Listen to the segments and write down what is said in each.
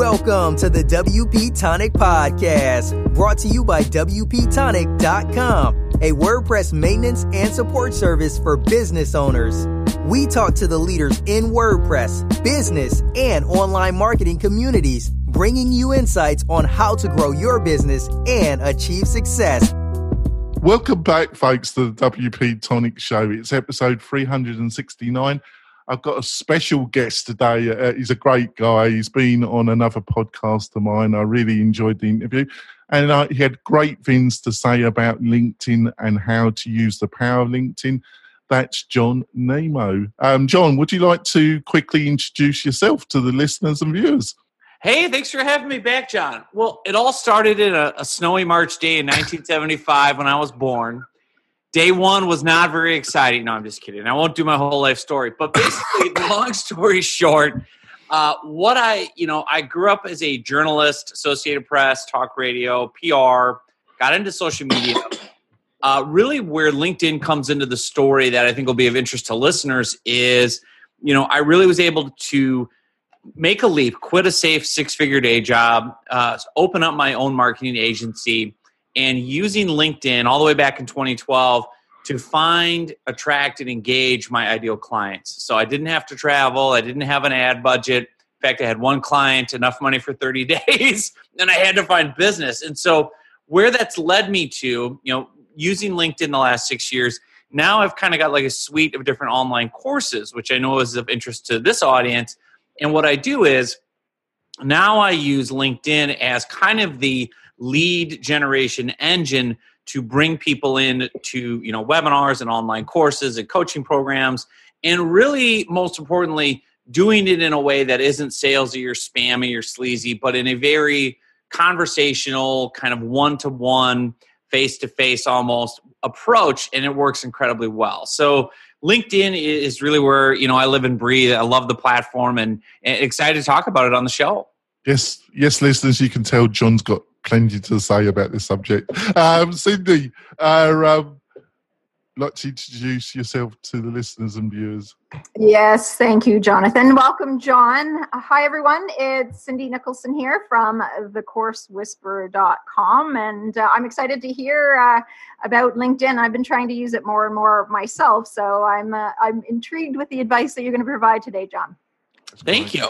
Welcome to the WP Tonic Podcast, brought to you by WPTonic.com, a WordPress maintenance and support service for business owners. We talk to the leaders in WordPress, business, and online marketing communities, bringing you insights on how to grow your business and achieve success. Welcome back, folks, to the WP Tonic Show. It's episode 369. I've got a special guest today. Uh, he's a great guy. He's been on another podcast of mine. I really enjoyed the interview. And uh, he had great things to say about LinkedIn and how to use the power of LinkedIn. That's John Nemo. Um, John, would you like to quickly introduce yourself to the listeners and viewers? Hey, thanks for having me back, John. Well, it all started in a, a snowy March day in 1975 when I was born day one was not very exciting. No, I'm just kidding. I won't do my whole life story. But basically, long story short, uh, what I, you know, I grew up as a journalist, Associated Press, talk radio, PR, got into social media. Uh, really, where LinkedIn comes into the story that I think will be of interest to listeners is, you know, I really was able to make a leap, quit a safe six figure day job, uh, open up my own marketing agency and using LinkedIn all the way back in 2012 to find, attract, and engage my ideal clients. So I didn't have to travel, I didn't have an ad budget. In fact, I had one client, enough money for 30 days, and I had to find business. And so, where that's led me to, you know, using LinkedIn the last six years, now I've kind of got like a suite of different online courses, which I know is of interest to this audience. And what I do is now I use LinkedIn as kind of the lead generation engine to bring people in to you know webinars and online courses and coaching programs and really most importantly doing it in a way that isn't salesy or spammy or sleazy but in a very conversational kind of one-to-one face-to-face almost approach and it works incredibly well. So linkedin is really where you know i live and breathe. I love the platform and, and excited to talk about it on the show. Yes yes listeners you can tell john's got plenty to say about this subject. Um, Cindy, uh, um, like to introduce yourself to the listeners and viewers. Yes, thank you, Jonathan. Welcome, John. Uh, hi, everyone. It's Cindy Nicholson here from thecoursewhisperer.com, and uh, I'm excited to hear uh, about LinkedIn. I've been trying to use it more and more myself, so I'm uh, I'm intrigued with the advice that you're going to provide today, John. Thank you.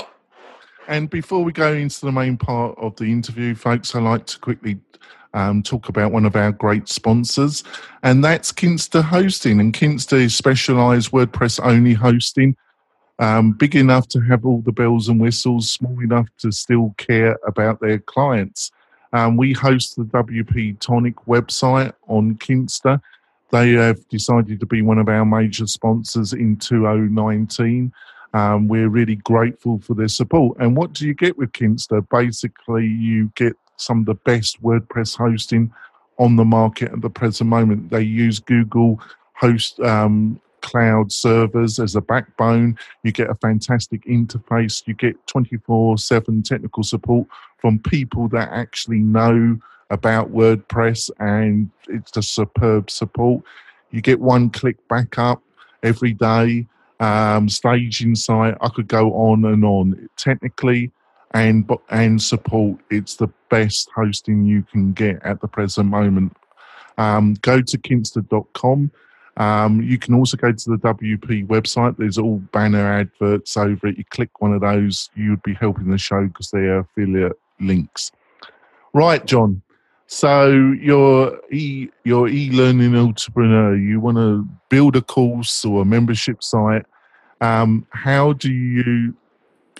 And before we go into the main part of the interview, folks, I'd like to quickly um, talk about one of our great sponsors, and that's Kinsta Hosting. And Kinsta is specialized WordPress only hosting, um, big enough to have all the bells and whistles, small enough to still care about their clients. Um, we host the WP Tonic website on Kinsta. They have decided to be one of our major sponsors in 2019. Um, we're really grateful for their support. And what do you get with Kinsta? Basically, you get some of the best WordPress hosting on the market at the present moment. They use Google Host um, Cloud servers as a backbone. You get a fantastic interface. You get 24 7 technical support from people that actually know about WordPress, and it's a superb support. You get one click backup every day um, staging site. I could go on and on. Technically and and support, it's the best hosting you can get at the present moment. Um, go to kinsta.com. Um, you can also go to the WP website. There's all banner adverts over it. You click one of those, you would be helping the show because they are affiliate links. Right, John. So you're e you're e-learning entrepreneur. You want to build a course or a membership site. Um, how do you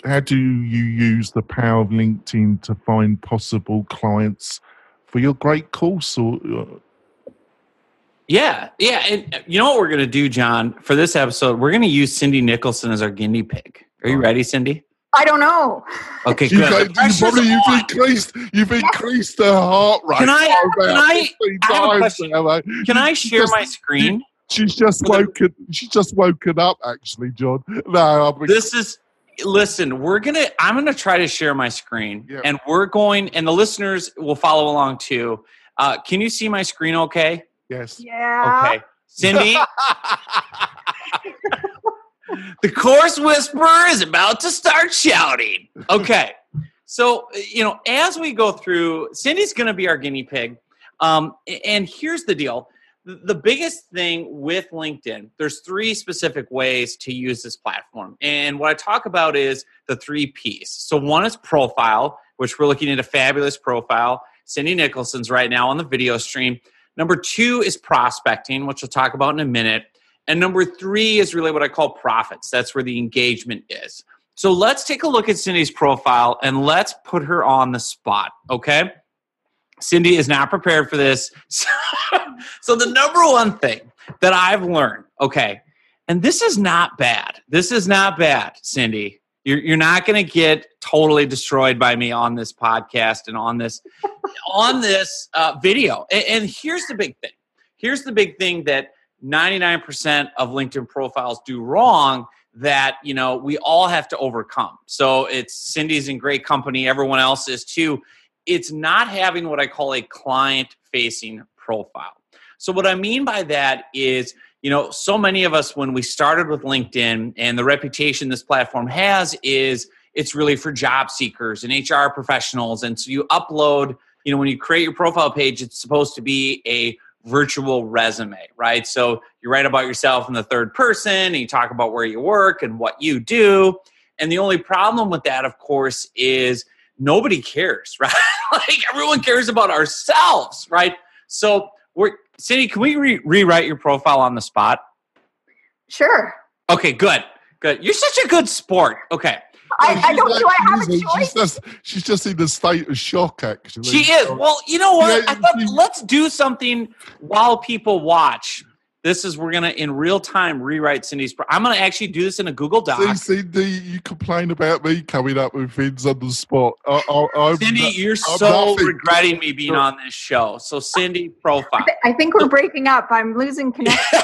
how do you use the power of LinkedIn to find possible clients for your great course? Or yeah, yeah, and you know what we're going to do, John, for this episode? We're going to use Cindy Nicholson as our guinea pig. Are you ready, Cindy? I don't know. Okay, you good. you probably, you've increased you've increased the heart rate. Can I? Can I? I have a question. Can I share just, my screen? She's just woken. She's just woken up. Actually, John. No, I'm this is. Listen, we're gonna. I'm gonna try to share my screen, yeah. and we're going, and the listeners will follow along too. Uh, can you see my screen? Okay. Yes. Yeah. Okay, Cindy. the course whisperer is about to start shouting. Okay. So, you know, as we go through, Cindy's going to be our guinea pig. Um, and here's the deal the biggest thing with LinkedIn, there's three specific ways to use this platform. And what I talk about is the three P's. So one is profile, which we're looking at a fabulous profile. Cindy Nicholson's right now on the video stream. Number two is prospecting, which we'll talk about in a minute. And number three is really what I call profits. That's where the engagement is. So let's take a look at Cindy's profile and let's put her on the spot, okay? Cindy is not prepared for this. so, the number one thing that I've learned, okay, and this is not bad. This is not bad, Cindy. You're, you're not going to get totally destroyed by me on this podcast and on this on this uh, video. And, and here's the big thing. Here's the big thing that 99% of LinkedIn profiles do wrong that you know we all have to overcome. So it's Cindy's in great company, everyone else is too it's not having what I call a client facing profile. So, what I mean by that is, you know, so many of us, when we started with LinkedIn and the reputation this platform has, is it's really for job seekers and HR professionals. And so you upload, you know, when you create your profile page, it's supposed to be a virtual resume, right? So you write about yourself in the third person and you talk about where you work and what you do. And the only problem with that, of course, is nobody cares, right? like everyone cares about ourselves, right? So we're Cindy, can we re- rewrite your profile on the spot? Sure. Okay, good. Good. You're such a good sport. Okay. I, I don't. Do I have a choice? She's just, she's just in a state of shock. Actually, she is. Well, you know what? Yeah, I thought let's do something while people watch. This is we're gonna in real time rewrite Cindy's. I'm gonna actually do this in a Google Doc. See, Cindy, you complain about me coming up with things on the spot. I, I, Cindy, not, you're I'm so nothing. regretting me being on this show. So, Cindy, profile. I think we're breaking up. I'm losing connection.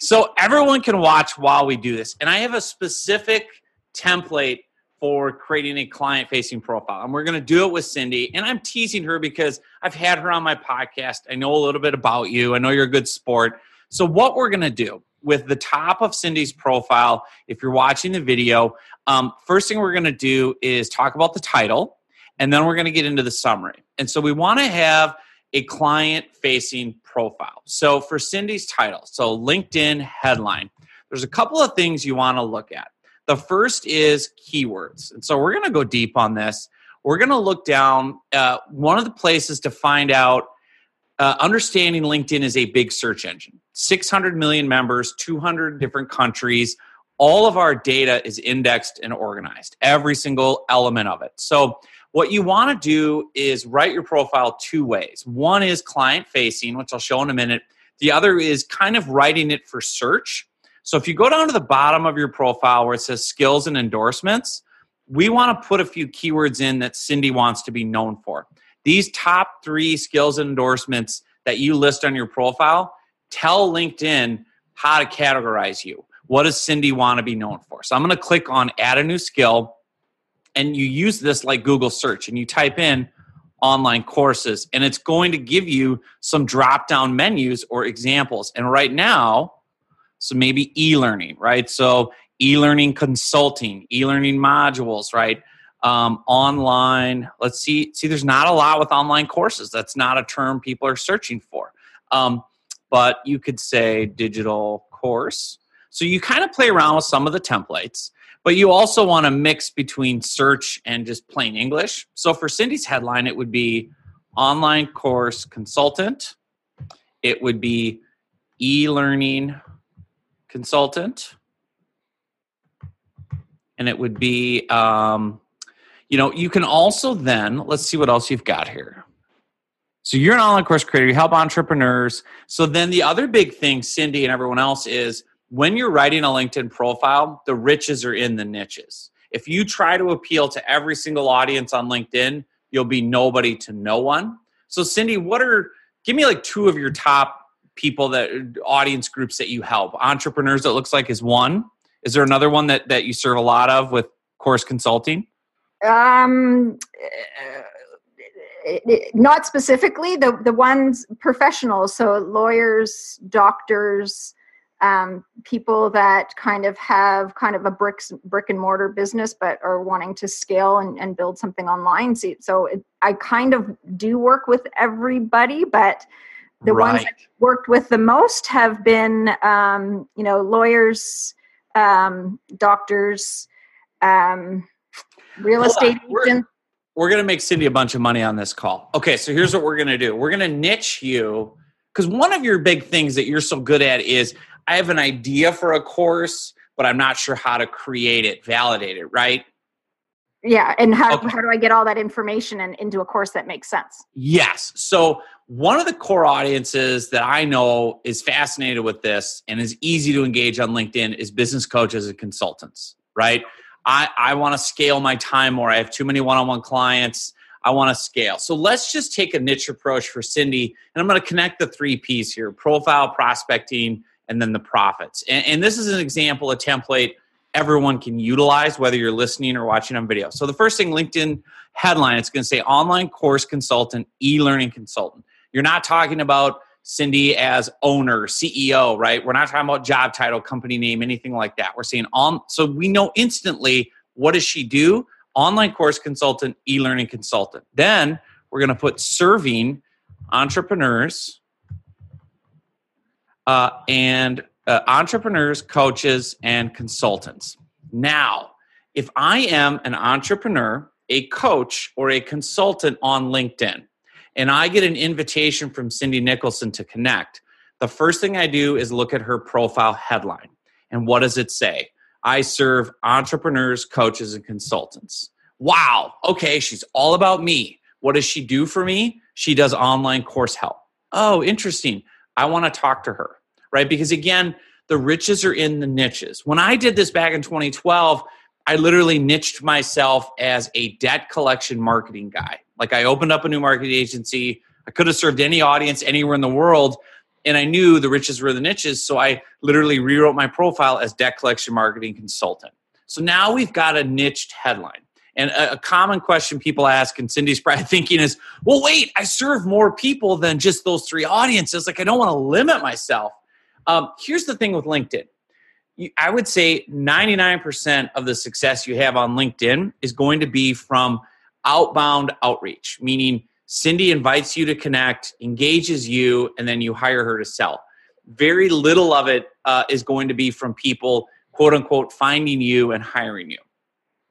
so everyone can watch while we do this, and I have a specific template for creating a client facing profile. And we're going to do it with Cindy. And I'm teasing her because I've had her on my podcast. I know a little bit about you. I know you're a good sport. So, what we're going to do with the top of Cindy's profile, if you're watching the video, um, first thing we're going to do is talk about the title, and then we're going to get into the summary. And so, we want to have a client facing profile. So, for Cindy's title, so LinkedIn headline, there's a couple of things you want to look at. The first is keywords. And so, we're going to go deep on this. We're going to look down. Uh, one of the places to find out uh, understanding LinkedIn is a big search engine 600 million members, 200 different countries. All of our data is indexed and organized, every single element of it. So, what you want to do is write your profile two ways. One is client facing, which I'll show in a minute. The other is kind of writing it for search. So, if you go down to the bottom of your profile where it says skills and endorsements, we want to put a few keywords in that Cindy wants to be known for. These top three skills and endorsements that you list on your profile tell LinkedIn how to categorize you. What does Cindy want to be known for? So I'm going to click on add a new skill, and you use this like Google search and you type in online courses, and it's going to give you some drop down menus or examples. And right now, so maybe e learning, right? So e learning consulting, e learning modules, right? um, online. Let's see. See, there's not a lot with online courses. That's not a term people are searching for. Um, but you could say digital course. So you kind of play around with some of the templates, but you also want to mix between search and just plain English. So for Cindy's headline, it would be online course consultant. It would be e learning consultant. And it would be um, you know, you can also then, let's see what else you've got here. So you're an online course creator, you help entrepreneurs. So then the other big thing, Cindy and everyone else, is when you're writing a LinkedIn profile, the riches are in the niches. If you try to appeal to every single audience on LinkedIn, you'll be nobody to no one. So, Cindy, what are, give me like two of your top people that audience groups that you help. Entrepreneurs, it looks like, is one. Is there another one that, that you serve a lot of with course consulting? Um, not specifically the the ones professionals, so lawyers, doctors, um, people that kind of have kind of a bricks brick and mortar business but are wanting to scale and, and build something online so, so it, i kind of do work with everybody but the Right. ones i've worked with the most have been um, you know lawyers um, doctors um, real Hold on. estate We're- agents we're going to make Cindy a bunch of money on this call. Okay, so here's what we're going to do. We're going to niche you because one of your big things that you're so good at is I have an idea for a course, but I'm not sure how to create it, validate it, right? Yeah and how, Okay. how do i get all that information and into a course that makes sense Yes. So one of the core audiences that I know is fascinated with this and is easy to engage on LinkedIn is business coaches and consultants, right? I, I want to scale my time more. I have too many one-on-one clients. I want to scale. So let's just take a niche approach for Cindy, and I'm going to connect the three P's here: profile, prospecting, and then the profits. And, and this is an example, a template everyone can utilize, whether you're listening or watching on video. So the first thing, LinkedIn headline, it's going to say online course consultant, e-learning consultant. You're not talking about Cindy as owner, CEO, right? We're not talking about job title, company name, anything like that. We're saying on, so we know instantly what does she do? Online course consultant, e-learning consultant. Then we're going to put serving entrepreneurs uh, and uh, entrepreneurs, coaches, and consultants. Now, if I am an entrepreneur, a coach, or a consultant on LinkedIn, and I get an invitation from Cindy Nicholson to connect, the first thing I do is look at her profile headline. And what does it say? I serve entrepreneurs, coaches, and consultants. Wow. Okay, she's all about me. What does she do for me? She does online course help. Oh, interesting. I want to talk to her, right? Because again, the riches are in the niches. When I did this back in 2012, I literally niched myself as a debt collection marketing guy. Like I opened up a new marketing agency. I could have served any audience anywhere in the world. And I knew the riches were the niches. So I literally rewrote my profile as debt collection marketing consultant. So now we've got a niched headline. And a, common question people ask, and Cindy's probably thinking is, well, wait, I serve more people than just those three audiences. Like, I don't want to limit myself. Um, here's the thing with LinkedIn I would say 99% of the success you have on LinkedIn is going to be from outbound outreach, meaning Cindy invites you to connect, engages you, and then you hire her to sell. Very little of it uh, is going to be from people, quote unquote, finding you and hiring you.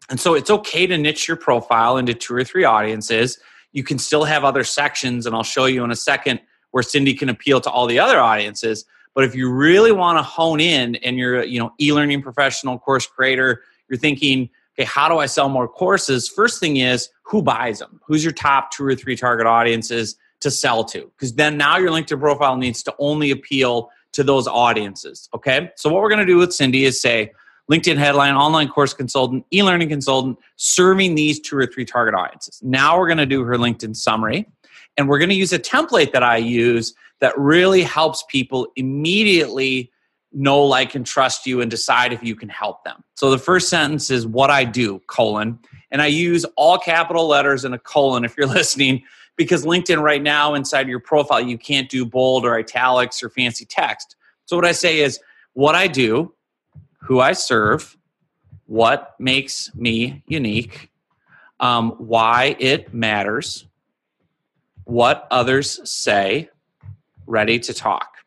And so it's okay to niche your profile into two or three audiences. You can still have other sections, and I'll show you in a second where Cindy can appeal to all the other audiences. But if you really want to hone in and you're, you know, e-learning professional, course creator, you're thinking, okay, how do I sell more courses? First thing is who buys them? Who's your top two or three target audiences to sell to? Because then now your LinkedIn profile needs to only appeal to those audiences. Okay. So what we're going to do with Cindy is say, LinkedIn headline, online course consultant, e learning consultant, serving these two or three target audiences. Now we're going to do her LinkedIn summary, and we're going to use a template that I use that really helps people immediately know, like, and trust you and decide if you can help them. So the first sentence is what I do, colon, and I use all capital letters and a colon if you're listening, because LinkedIn right now inside your profile, you can't do bold or italics or fancy text. So what I say is what I do, who I serve, what makes me unique, um, why it matters, what others say, ready to talk.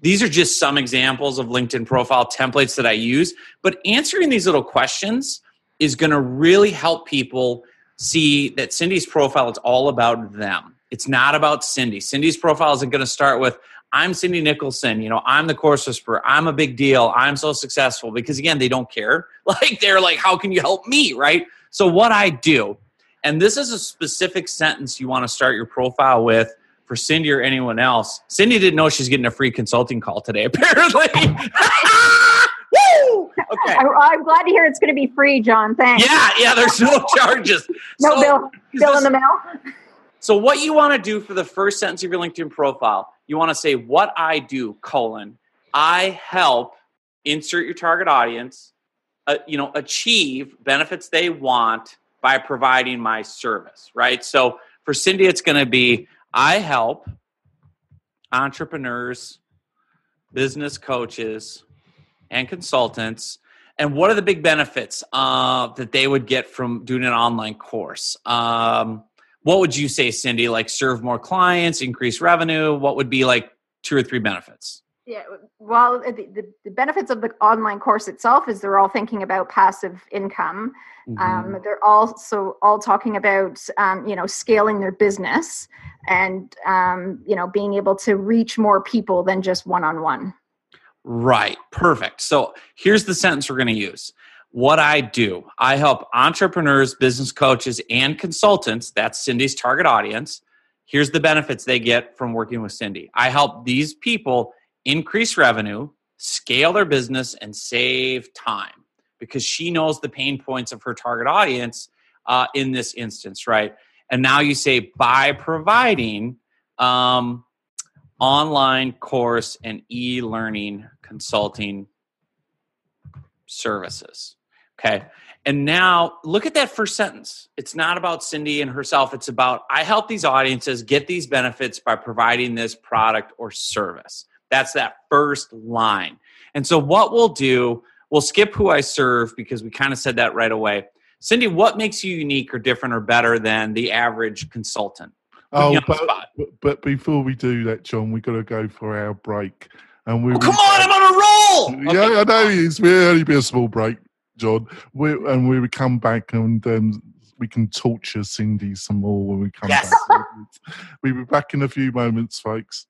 These are just some examples of LinkedIn profile templates that I use, but answering these little questions is going to really help people see that Cindy's profile is all about them. It's not about Cindy. Cindy's profile isn't going to start with I'm Cindy Nicholson, you know, I'm the course whisperer, I'm a big deal, I'm so successful because again, they don't care. Like they're like how can you help me, right? So what I do and this is a specific sentence you want to start your profile with for Cindy or anyone else. Cindy didn't know she's getting a free consulting call today, apparently. Woo! Okay. I, am glad to hear it's going to be free, John. Thanks. Yeah, yeah, there's no charges. No So- bill, bill in the mail. So what you want to do for the first sentence of your LinkedIn profile, you want to say what I do, colon, I help insert your target audience, uh, you know, achieve benefits they want by providing my service, right? So for Cindy, it's going to be I help entrepreneurs, business coaches, and consultants. And what are the big benefits uh, that they would get from doing an online course? Um, what would you say, Cindy? Like serve more clients, increase revenue? What would be like two or three benefits? Yeah, well, the, the, the, benefits of the online course itself is they're all thinking about passive income. Mm-hmm. Um, they're also all talking about um, you know scaling their business and um, you know being able to reach more people than just one on one. Right, perfect. So here's the sentence we're going to use. What I do, I help entrepreneurs, business coaches, and consultants. That's Cindy's target audience. Here's the benefits they get from working with Cindy. I help these people increase revenue, scale their business, and save time because she knows the pain points of her target audience uh, in this instance, right? And now you say by providing um, online course and e learning consulting services. Okay. And now look at that first sentence. It's not about Cindy and herself. It's about I help these audiences get these benefits by providing this product or service. That's that first line. And so, what we'll do, we'll skip who I serve because we kind of said that right away. Cindy, what makes you unique or different or better than the average consultant? Oh, but, but before we do that, John, we've got to go for our break. And we oh, come on, I'm on a roll. Yeah, okay. I know it's will only be a small break, John. We and we would come back and um, we can torture Cindy some more when we come yes. back. We'll be back in a few moments, folks.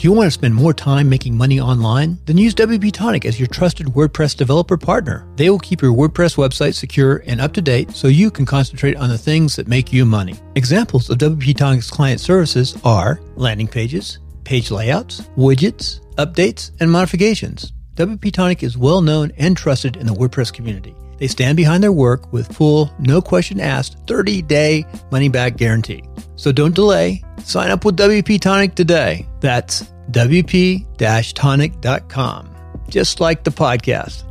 Do you want to spend more time making money online? Then use WP Tonic as your trusted WordPress developer partner. They will keep your WordPress website secure and up to date so you can concentrate on the things that make you money. Examples of WP Tonic's client services are landing pages, page layouts, widgets, updates, and modifications. WP Tonic is well known and trusted in the WordPress community. They stand behind their work with full, no question asked, 30 day money back guarantee. So don't delay. Sign up with WP Tonic today. That's WP tonic.com, just like the podcast.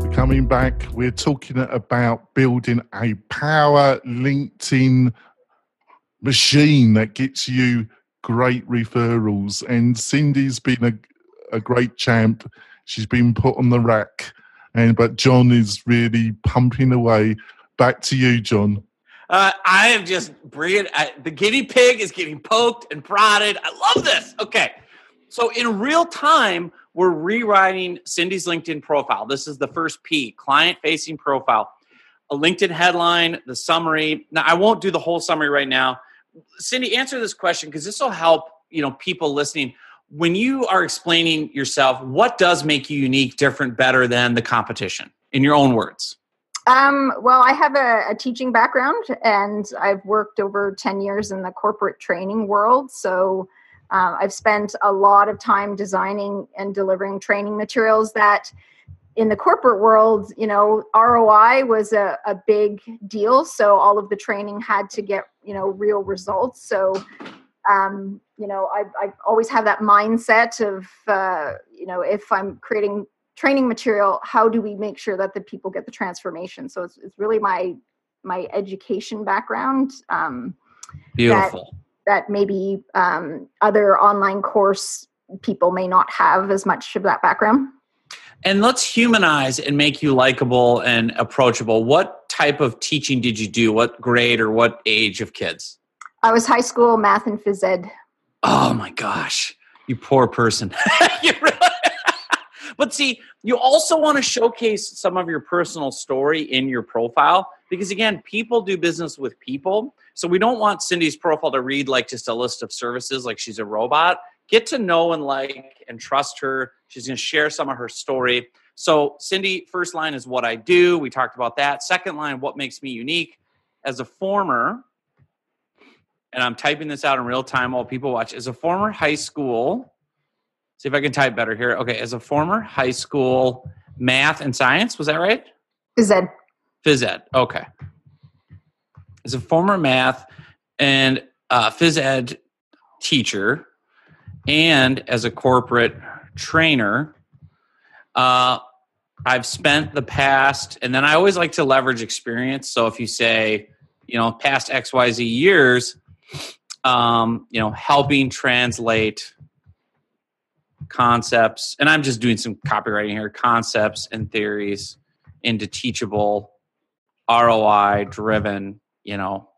We're coming back. We're talking about building a power LinkedIn machine that gets you great referrals. And Cindy's been a, a great champ She's been put on the rack, and but John is really pumping away. Back to you, John. Uh, I am just bringing I, the guinea pig is getting poked and prodded. I love this. Okay, so in real time, we're rewriting Cindy's LinkedIn profile. This is the first P, client-facing profile. A LinkedIn headline, the summary. Now, I won't do the whole summary right now. Cindy, answer this question because this will help you know people listening when you are explaining yourself, what does make you unique, different, better than the competition, in your own words? Um, well, I have a, a, teaching background and I've worked over 10 years in the corporate training world. So uh, I've spent a lot of time designing and delivering training materials that in the corporate world, you know, ROI was a, a big deal. So all of the training had to get, you know, real results. So um, you know, I, I always have that mindset of, uh, you know, if I'm creating training material, how do we make sure that the people get the transformation? So it's, it's really my my education background. Um, Beautiful. That, that maybe um, other online course people may not have as much of that background. And let's humanize and make you likable and approachable. What type of teaching did you do? What grade or what age of kids? I was high school math and phys ed. Oh my gosh, you poor person. you really, but see, you also want to showcase some of your personal story in your profile because, again, people do business with people. So we don't want Cindy's profile to read like just a list of services, like she's a robot. Get to know and like and trust her. She's going to share some of her story. So, Cindy, first line is what I do. We talked about that. Second line, what makes me unique? As a former and I'm typing this out in real time while people watch. As a former high school, see if I can type better here. Okay, as a former high school math and science, was that right? Phys ed. Phys ed. Okay. As a former math and uh, phys ed teacher, and as a corporate trainer, uh, I've spent the past, and then I always like to leverage experience. So if you say, you know, past XYZ years, um, you know, helping translate concepts, and I'm just doing some copywriting here, concepts and theories into teachable, ROI driven, you know,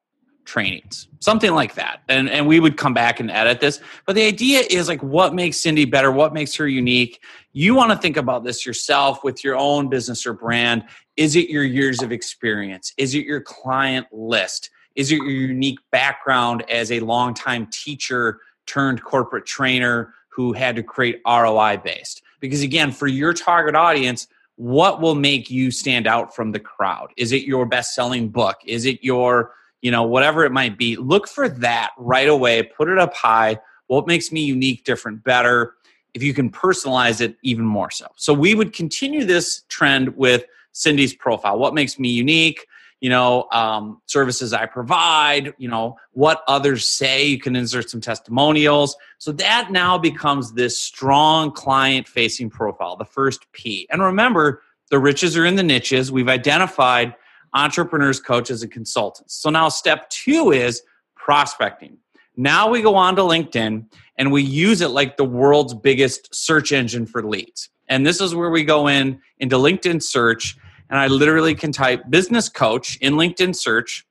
trainings, something like that. And and we would come back and edit this. But the idea is like what makes Cindy better, what makes her unique. You want to think about this yourself with your own business or brand. Is it your years of experience? Is it your client list? Is it your unique background as a longtime teacher turned corporate trainer who had to create ROI based? Because again, for your target audience, what will make you stand out from the crowd? Is it your best selling book? Is it your you know, whatever it might be, look for that right away, put it up high. What makes me unique, different, better? If you can personalize it even more so. So we would continue this trend with Cindy's profile. What makes me unique? You know, um, services I provide, you know, what others say. You can insert some testimonials. So that now becomes this strong client facing profile, the first P. And remember, the riches are in the niches. We've identified entrepreneurs, coaches, and consultants. So now step two is prospecting. Now we go on to LinkedIn and we use it like the world's biggest search engine for leads. And this is where we go in into LinkedIn search and I literally can type business coach in LinkedIn search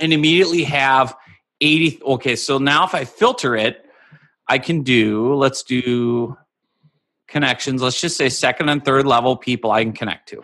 and immediately have 80 okay, so now if I filter it, I can do let's do connections. Let's just say second and third level people I can connect to.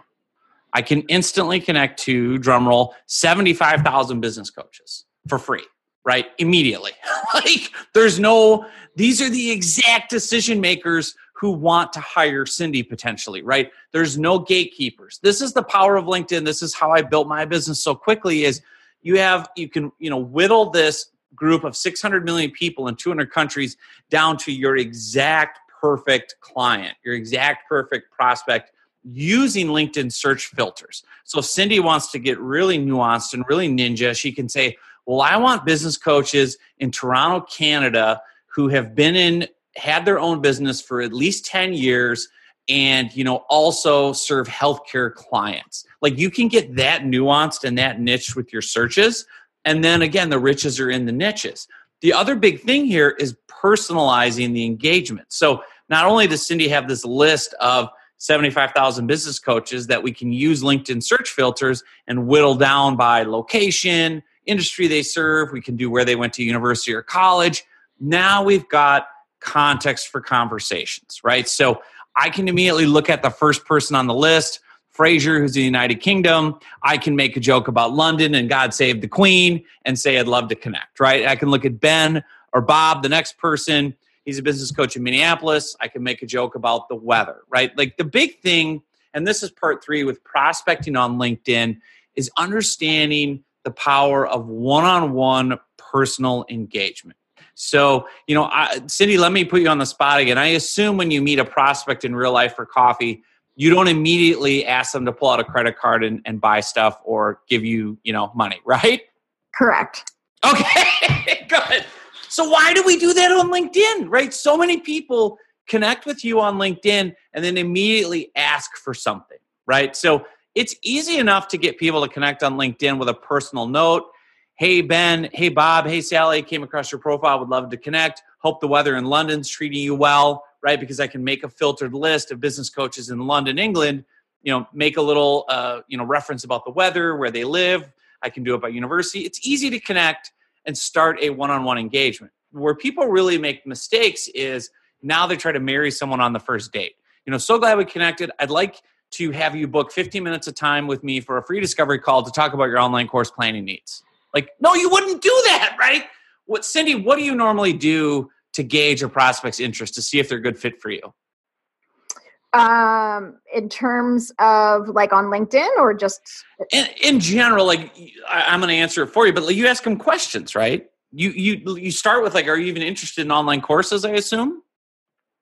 I can instantly connect to drumroll 75,000 business coaches for free, right? Immediately. like there's no, these are the exact decision makers who want to hire Cindy potentially, right? There's no gatekeepers. This is the power of LinkedIn. This is how I built my business so quickly is you have, you can, you know, whittle this group of 600 million people in 200 countries down to your exact perfect client, your exact perfect prospect using LinkedIn search filters. So Cindy wants to get really nuanced and really ninja, she can say, well, I want business coaches in Toronto, Canada, who have been in, had their own business for at least 10 years and you know also serve healthcare clients like you can get that nuanced and that niche with your searches and then again the riches are in the niches the other big thing here is personalizing the engagement so not only does cindy have this list of 75,000 business coaches that we can use LinkedIn search filters and whittle down by location, industry they serve. We can do where they went to university or college. Now we've got context for conversations, right? So I can immediately look at the first person on the list, Fraser, who's in the United Kingdom. I can make a joke about London and God Save the Queen and say I'd love to connect, right? I can look at Ben or Bob, the next person, He's a business coach in Minneapolis. I can make a joke about the weather, right? Like the big thing, and this is part three with prospecting on LinkedIn, is understanding the power of one on one personal engagement. So, you know, I, Cindy, let me put you on the spot again. I assume when you meet a prospect in real life for coffee, you don't immediately ask them to pull out a credit card and, and buy stuff or give you, you know, money, right? Correct. Okay, good. So why do we do that on LinkedIn, right? So many people connect with you on LinkedIn and then immediately ask for something, right? So it's easy enough to get people to connect on LinkedIn with a personal note. Hey, Ben. Hey, Bob. Hey, Sally. Came across your profile. Would love to connect. Hope the weather in London's treating you well, right? Because I can make a filtered list of business coaches in London, England. You know, make a little, uh, you know, reference about the weather, where they live. I can do it by university. It's easy to connect and start a one-on-one engagement. Where people really make mistakes is now they try to marry someone on the first date. You know, so glad we connected. I'd like to have you book 15 minutes of time with me for a free discovery call to talk about your online course planning needs. Like, no, you wouldn't do that, right? What Cindy, what do you normally do to gauge a prospect's interest to see if they're a good fit for you? um in terms of like on linkedin or just in, in general like I, am going to answer it for you but like, you ask them questions right you you you start with like are you even interested in online courses i assume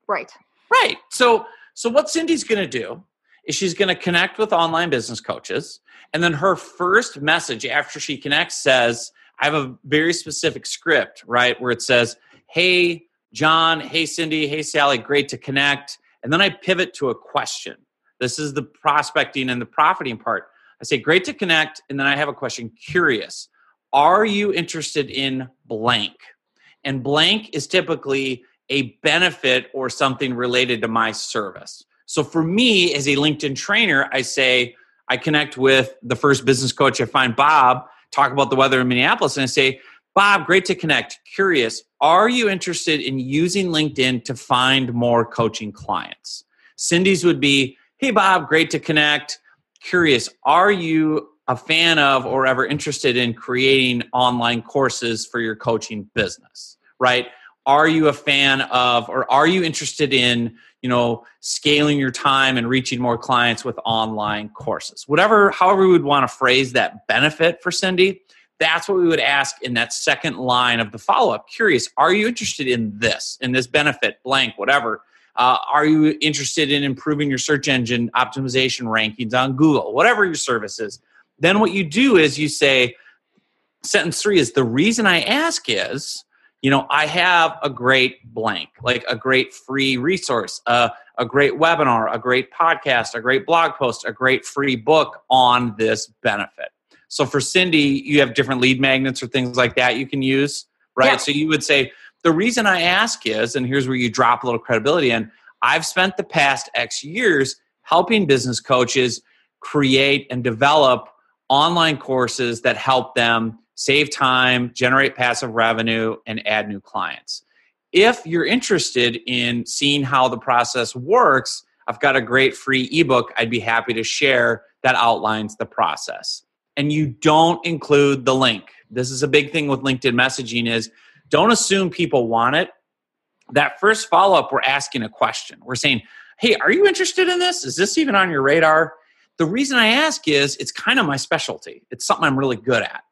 right right so so what cindy's going to do is she's going to connect with online business coaches and then her first message after she connects says i have a very specific script right where it says hey john hey cindy hey sally great to connect and then I pivot to a question. This is the prospecting and the profiting part. I say, great to connect. And then I have a question curious. Are you interested in blank? and blank is typically a benefit or something related to my service. So for me as a LinkedIn trainer, I say I connect with the first business coach I find, Bob, talk about the weather in Minneapolis, and I say, Bob, great to connect. Curious, are you interested in using LinkedIn to find more coaching clients? Cindy's would be, Hey, Bob, great to connect. Curious, are you a fan of or ever interested in creating online courses for your coaching business? Right? Are you a fan of or are you interested in you know scaling your time and reaching more clients with online courses. Whatever however we would want to phrase that benefit for cindy that's what we would ask in that second line of the follow-up. Curious are you interested in this in this benefit blank whatever? Uh, are you interested in improving your search engine optimization rankings on google whatever your service is then what you do is you say sentence three is the reason i ask is you know i have a great blank like a great free resource uh, a great webinar a great podcast a great blog post a great free book on this benefit so for cindy you have different lead magnets or things like that you can use right yeah. so you would say the reason i ask is and here's where you drop a little credibility in i've spent the past x years helping business coaches create and develop online courses that help them save time, generate passive revenue, and add new clients. If you're interested in seeing how the process works, I've got a great free ebook I'd be happy to share that outlines the process. And you don't include the link. This is a big thing with LinkedIn messaging is don't assume people want it. That first follow-up we're asking a question. We're saying, "Hey, are you interested in this? Is this even on your radar?" The reason I ask is it's kind of my specialty. It's something I'm really good at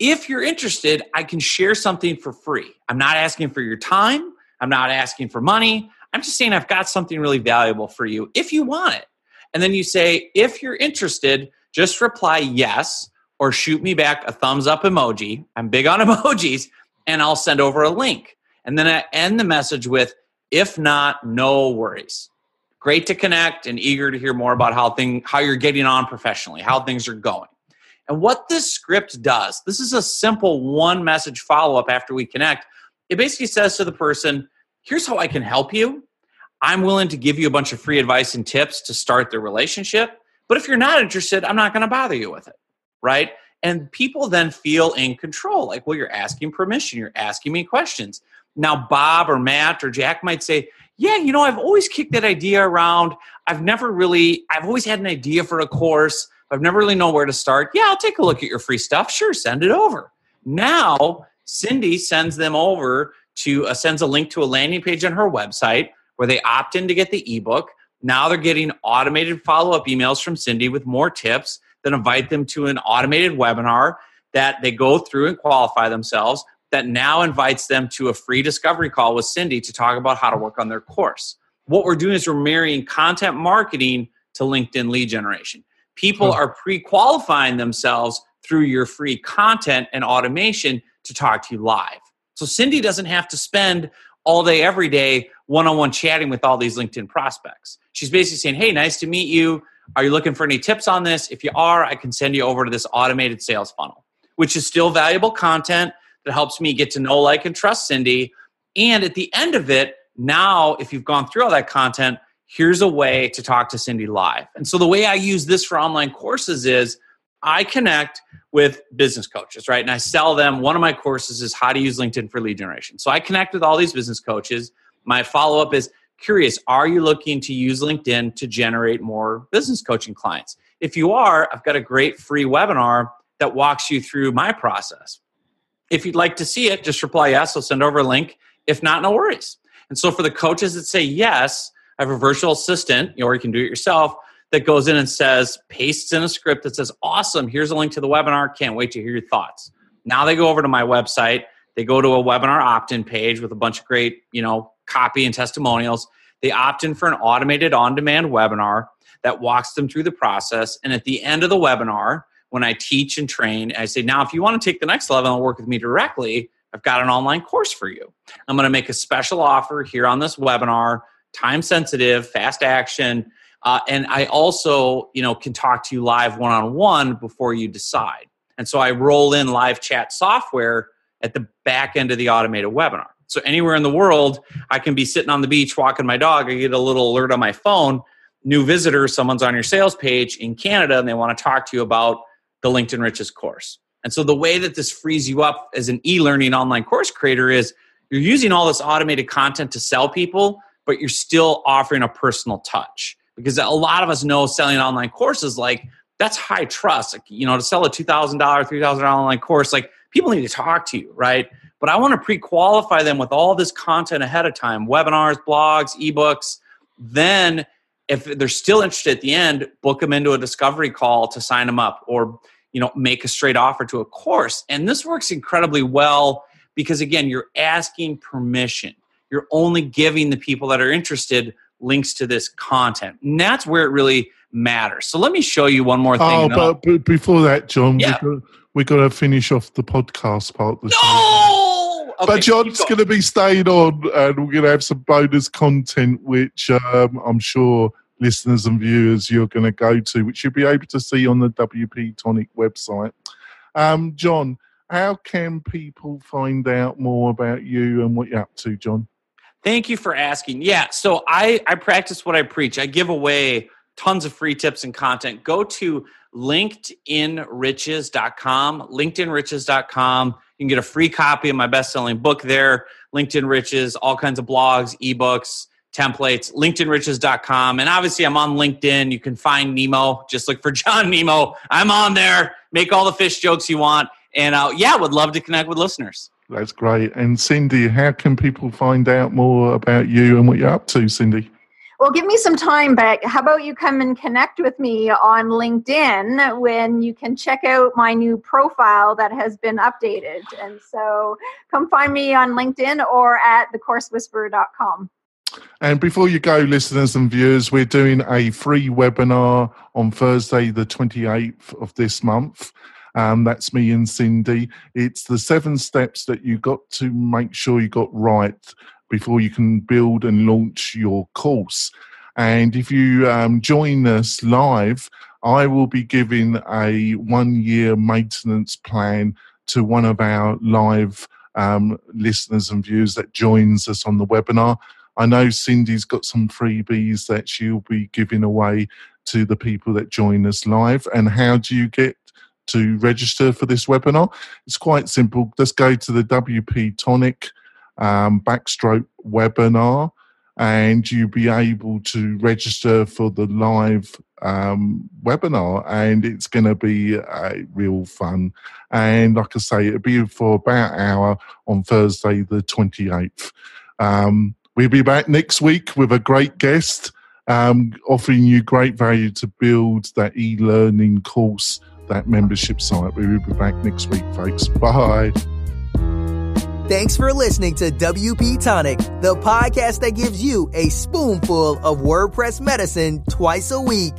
if you're interested, I can share something for free. I'm not asking for your time, I'm not asking for money. I'm just saying I've got something really valuable for you if you want it. And then you say, if you're interested, just reply yes or shoot me back a thumbs up emoji. I'm big on emojis, and I'll send over a link. And then I end the message with, if not, no worries. Great to connect and eager to hear more about how thing how you're getting on professionally, how things are going. And what this script does, this is a simple one message follow up after we connect. It basically says to the person, here's how I can help you. I'm willing to give you a bunch of free advice and tips to start the relationship. But if you're not interested, I'm not going to bother you with it. Right. And people then feel in control. Like, well, you're asking permission, you're asking me questions. Now, Bob or Matt or Jack might say, yeah, you know, I've always kicked that idea around. I've never really, I've always had an idea for a course. I've never really know where to start. Yeah, I'll take a look at your free stuff. Sure, send it over. Now, Cindy sends them over to uh, sends a link to a landing page on her website where they opt in to get the ebook. Now they're getting automated follow up emails from Cindy with more tips that invite them to an automated webinar that they go through and qualify themselves. That now invites them to a free discovery call with Cindy to talk about how to work on their course. What we're doing is we're marrying content marketing to LinkedIn lead generation. People are pre qualifying themselves through your free content and automation to talk to you live. So Cindy doesn't have to spend all day, every day, one on one chatting with all these LinkedIn prospects. She's basically saying, Hey, nice to meet you. Are you looking for any tips on this? If you are, I can send you over to this automated sales funnel, which is still valuable content that helps me get to know, like, and trust Cindy. And at the end of it, now, if you've gone through all that content, here's a way to talk to Cindy live. And so the way I use this for online courses is I connect with business coaches, right? And I sell them. One of my courses is how to use LinkedIn for lead generation. So I connect with all these business coaches. My follow up is curious, are you looking to use LinkedIn to generate more business coaching clients? If you are, I've got a great free webinar that walks you through my process. If you'd like to see it, just reply yes. I'll send over a link. If not, no worries. And so for the coaches that say yes, I have a virtual assistant, or you can do it yourself, that goes in and says, pastes in a script that says, awesome, here's a link to the webinar. Can't wait to hear your thoughts. Now they go over to my website. They go to a webinar opt-in page with a bunch of great, you know, copy and testimonials. They opt in for an automated on-demand webinar that walks them through the process. And at the end of the webinar, when I teach and train, I say, now if you want to take the next level and work with me directly, I've got an online course for you. I'm going to make a special offer here on this webinar time sensitive, fast action. Uh, and I also, you know, can talk to you live one on one before you decide. And so I roll in live chat software at the back end of the automated webinar. So anywhere in the world, I can be sitting on the beach walking my dog. I get a little alert on my phone. New visitor, someone's on your sales page in Canada and they want to talk to you about the LinkedIn Riches course. And so the way that this frees you up as an e-learning online course creator is you're using all this automated content to sell people, but you're still offering a personal touch. Because a lot of us know selling online courses like that's high trust. Like, you know, to sell a $2,000, $3,000 online course, like people need to talk to you, right? But I want to pre-qualify them with all this content ahead of time, webinars, blogs, ebooks. Then if they're still interested at the end, book them into a discovery call to sign them up or you know make a straight offer to a course and this works incredibly well because again you're asking permission you're only giving the people that are interested links to this content and that's where it really matters so let me show you one more thing oh but, but before that john yeah. we've, got, to finish off the podcast part this no! Okay, but John's going to be staying on, and we're going to have some bonus content, which um, I'm sure listeners and viewers you're going to go to, which you'll be able to see on the WP Tonic website. Um, John, how can people find out more about you and what you're up to, John? Thank you for asking. Yeah, so I, I practice what I preach. I give away tons of free tips and content. Go to linkedinriches.com, linkedinriches.com. You can get a free copy of my best-selling book there, LinkedIn Riches, all kinds of blogs, ebooks, templates, linkedinriches.com. And obviously, I'm on LinkedIn. You can find Nemo. Just look for John Nemo. I'm on there. Make all the fish jokes you want. And uh, yeah, would love to connect with listeners. That's great. And Cindy, how can people find out more about you and what you're up to, Cindy? Well, give me some time, but how about you come and connect with me on LinkedIn when you can check out my new profile that has been updated. And so come find me on LinkedIn or at thecoursewhisperer.com. And before you go, listeners and viewers, we're doing a free webinar on Thursday, the 28th of this month. Um, that's me and Cindy. It's the seven steps that you got to make sure you got right before you can build and launch your course. And if you um, join us live, I will be giving a one year maintenance plan to one of our live um, listeners and viewers that joins us on the webinar. I know Cindy's got some freebies that she'll be giving away to the people that join us live. And how do you get to register for this webinar? It's quite simple. Just go to the WP Tonic um, backstroke webinar and you'll be able to register for the live um, webinar and it's going to be uh, real fun and like i say it'll be for about an hour on thursday the 28th um, We'll be back next week with a great guest, um, offering you great value to build that e learning course, that membership site. We will be back next week, folks. Bye. Thanks for listening to WP Tonic, the podcast that gives you a spoonful of WordPress medicine twice a week.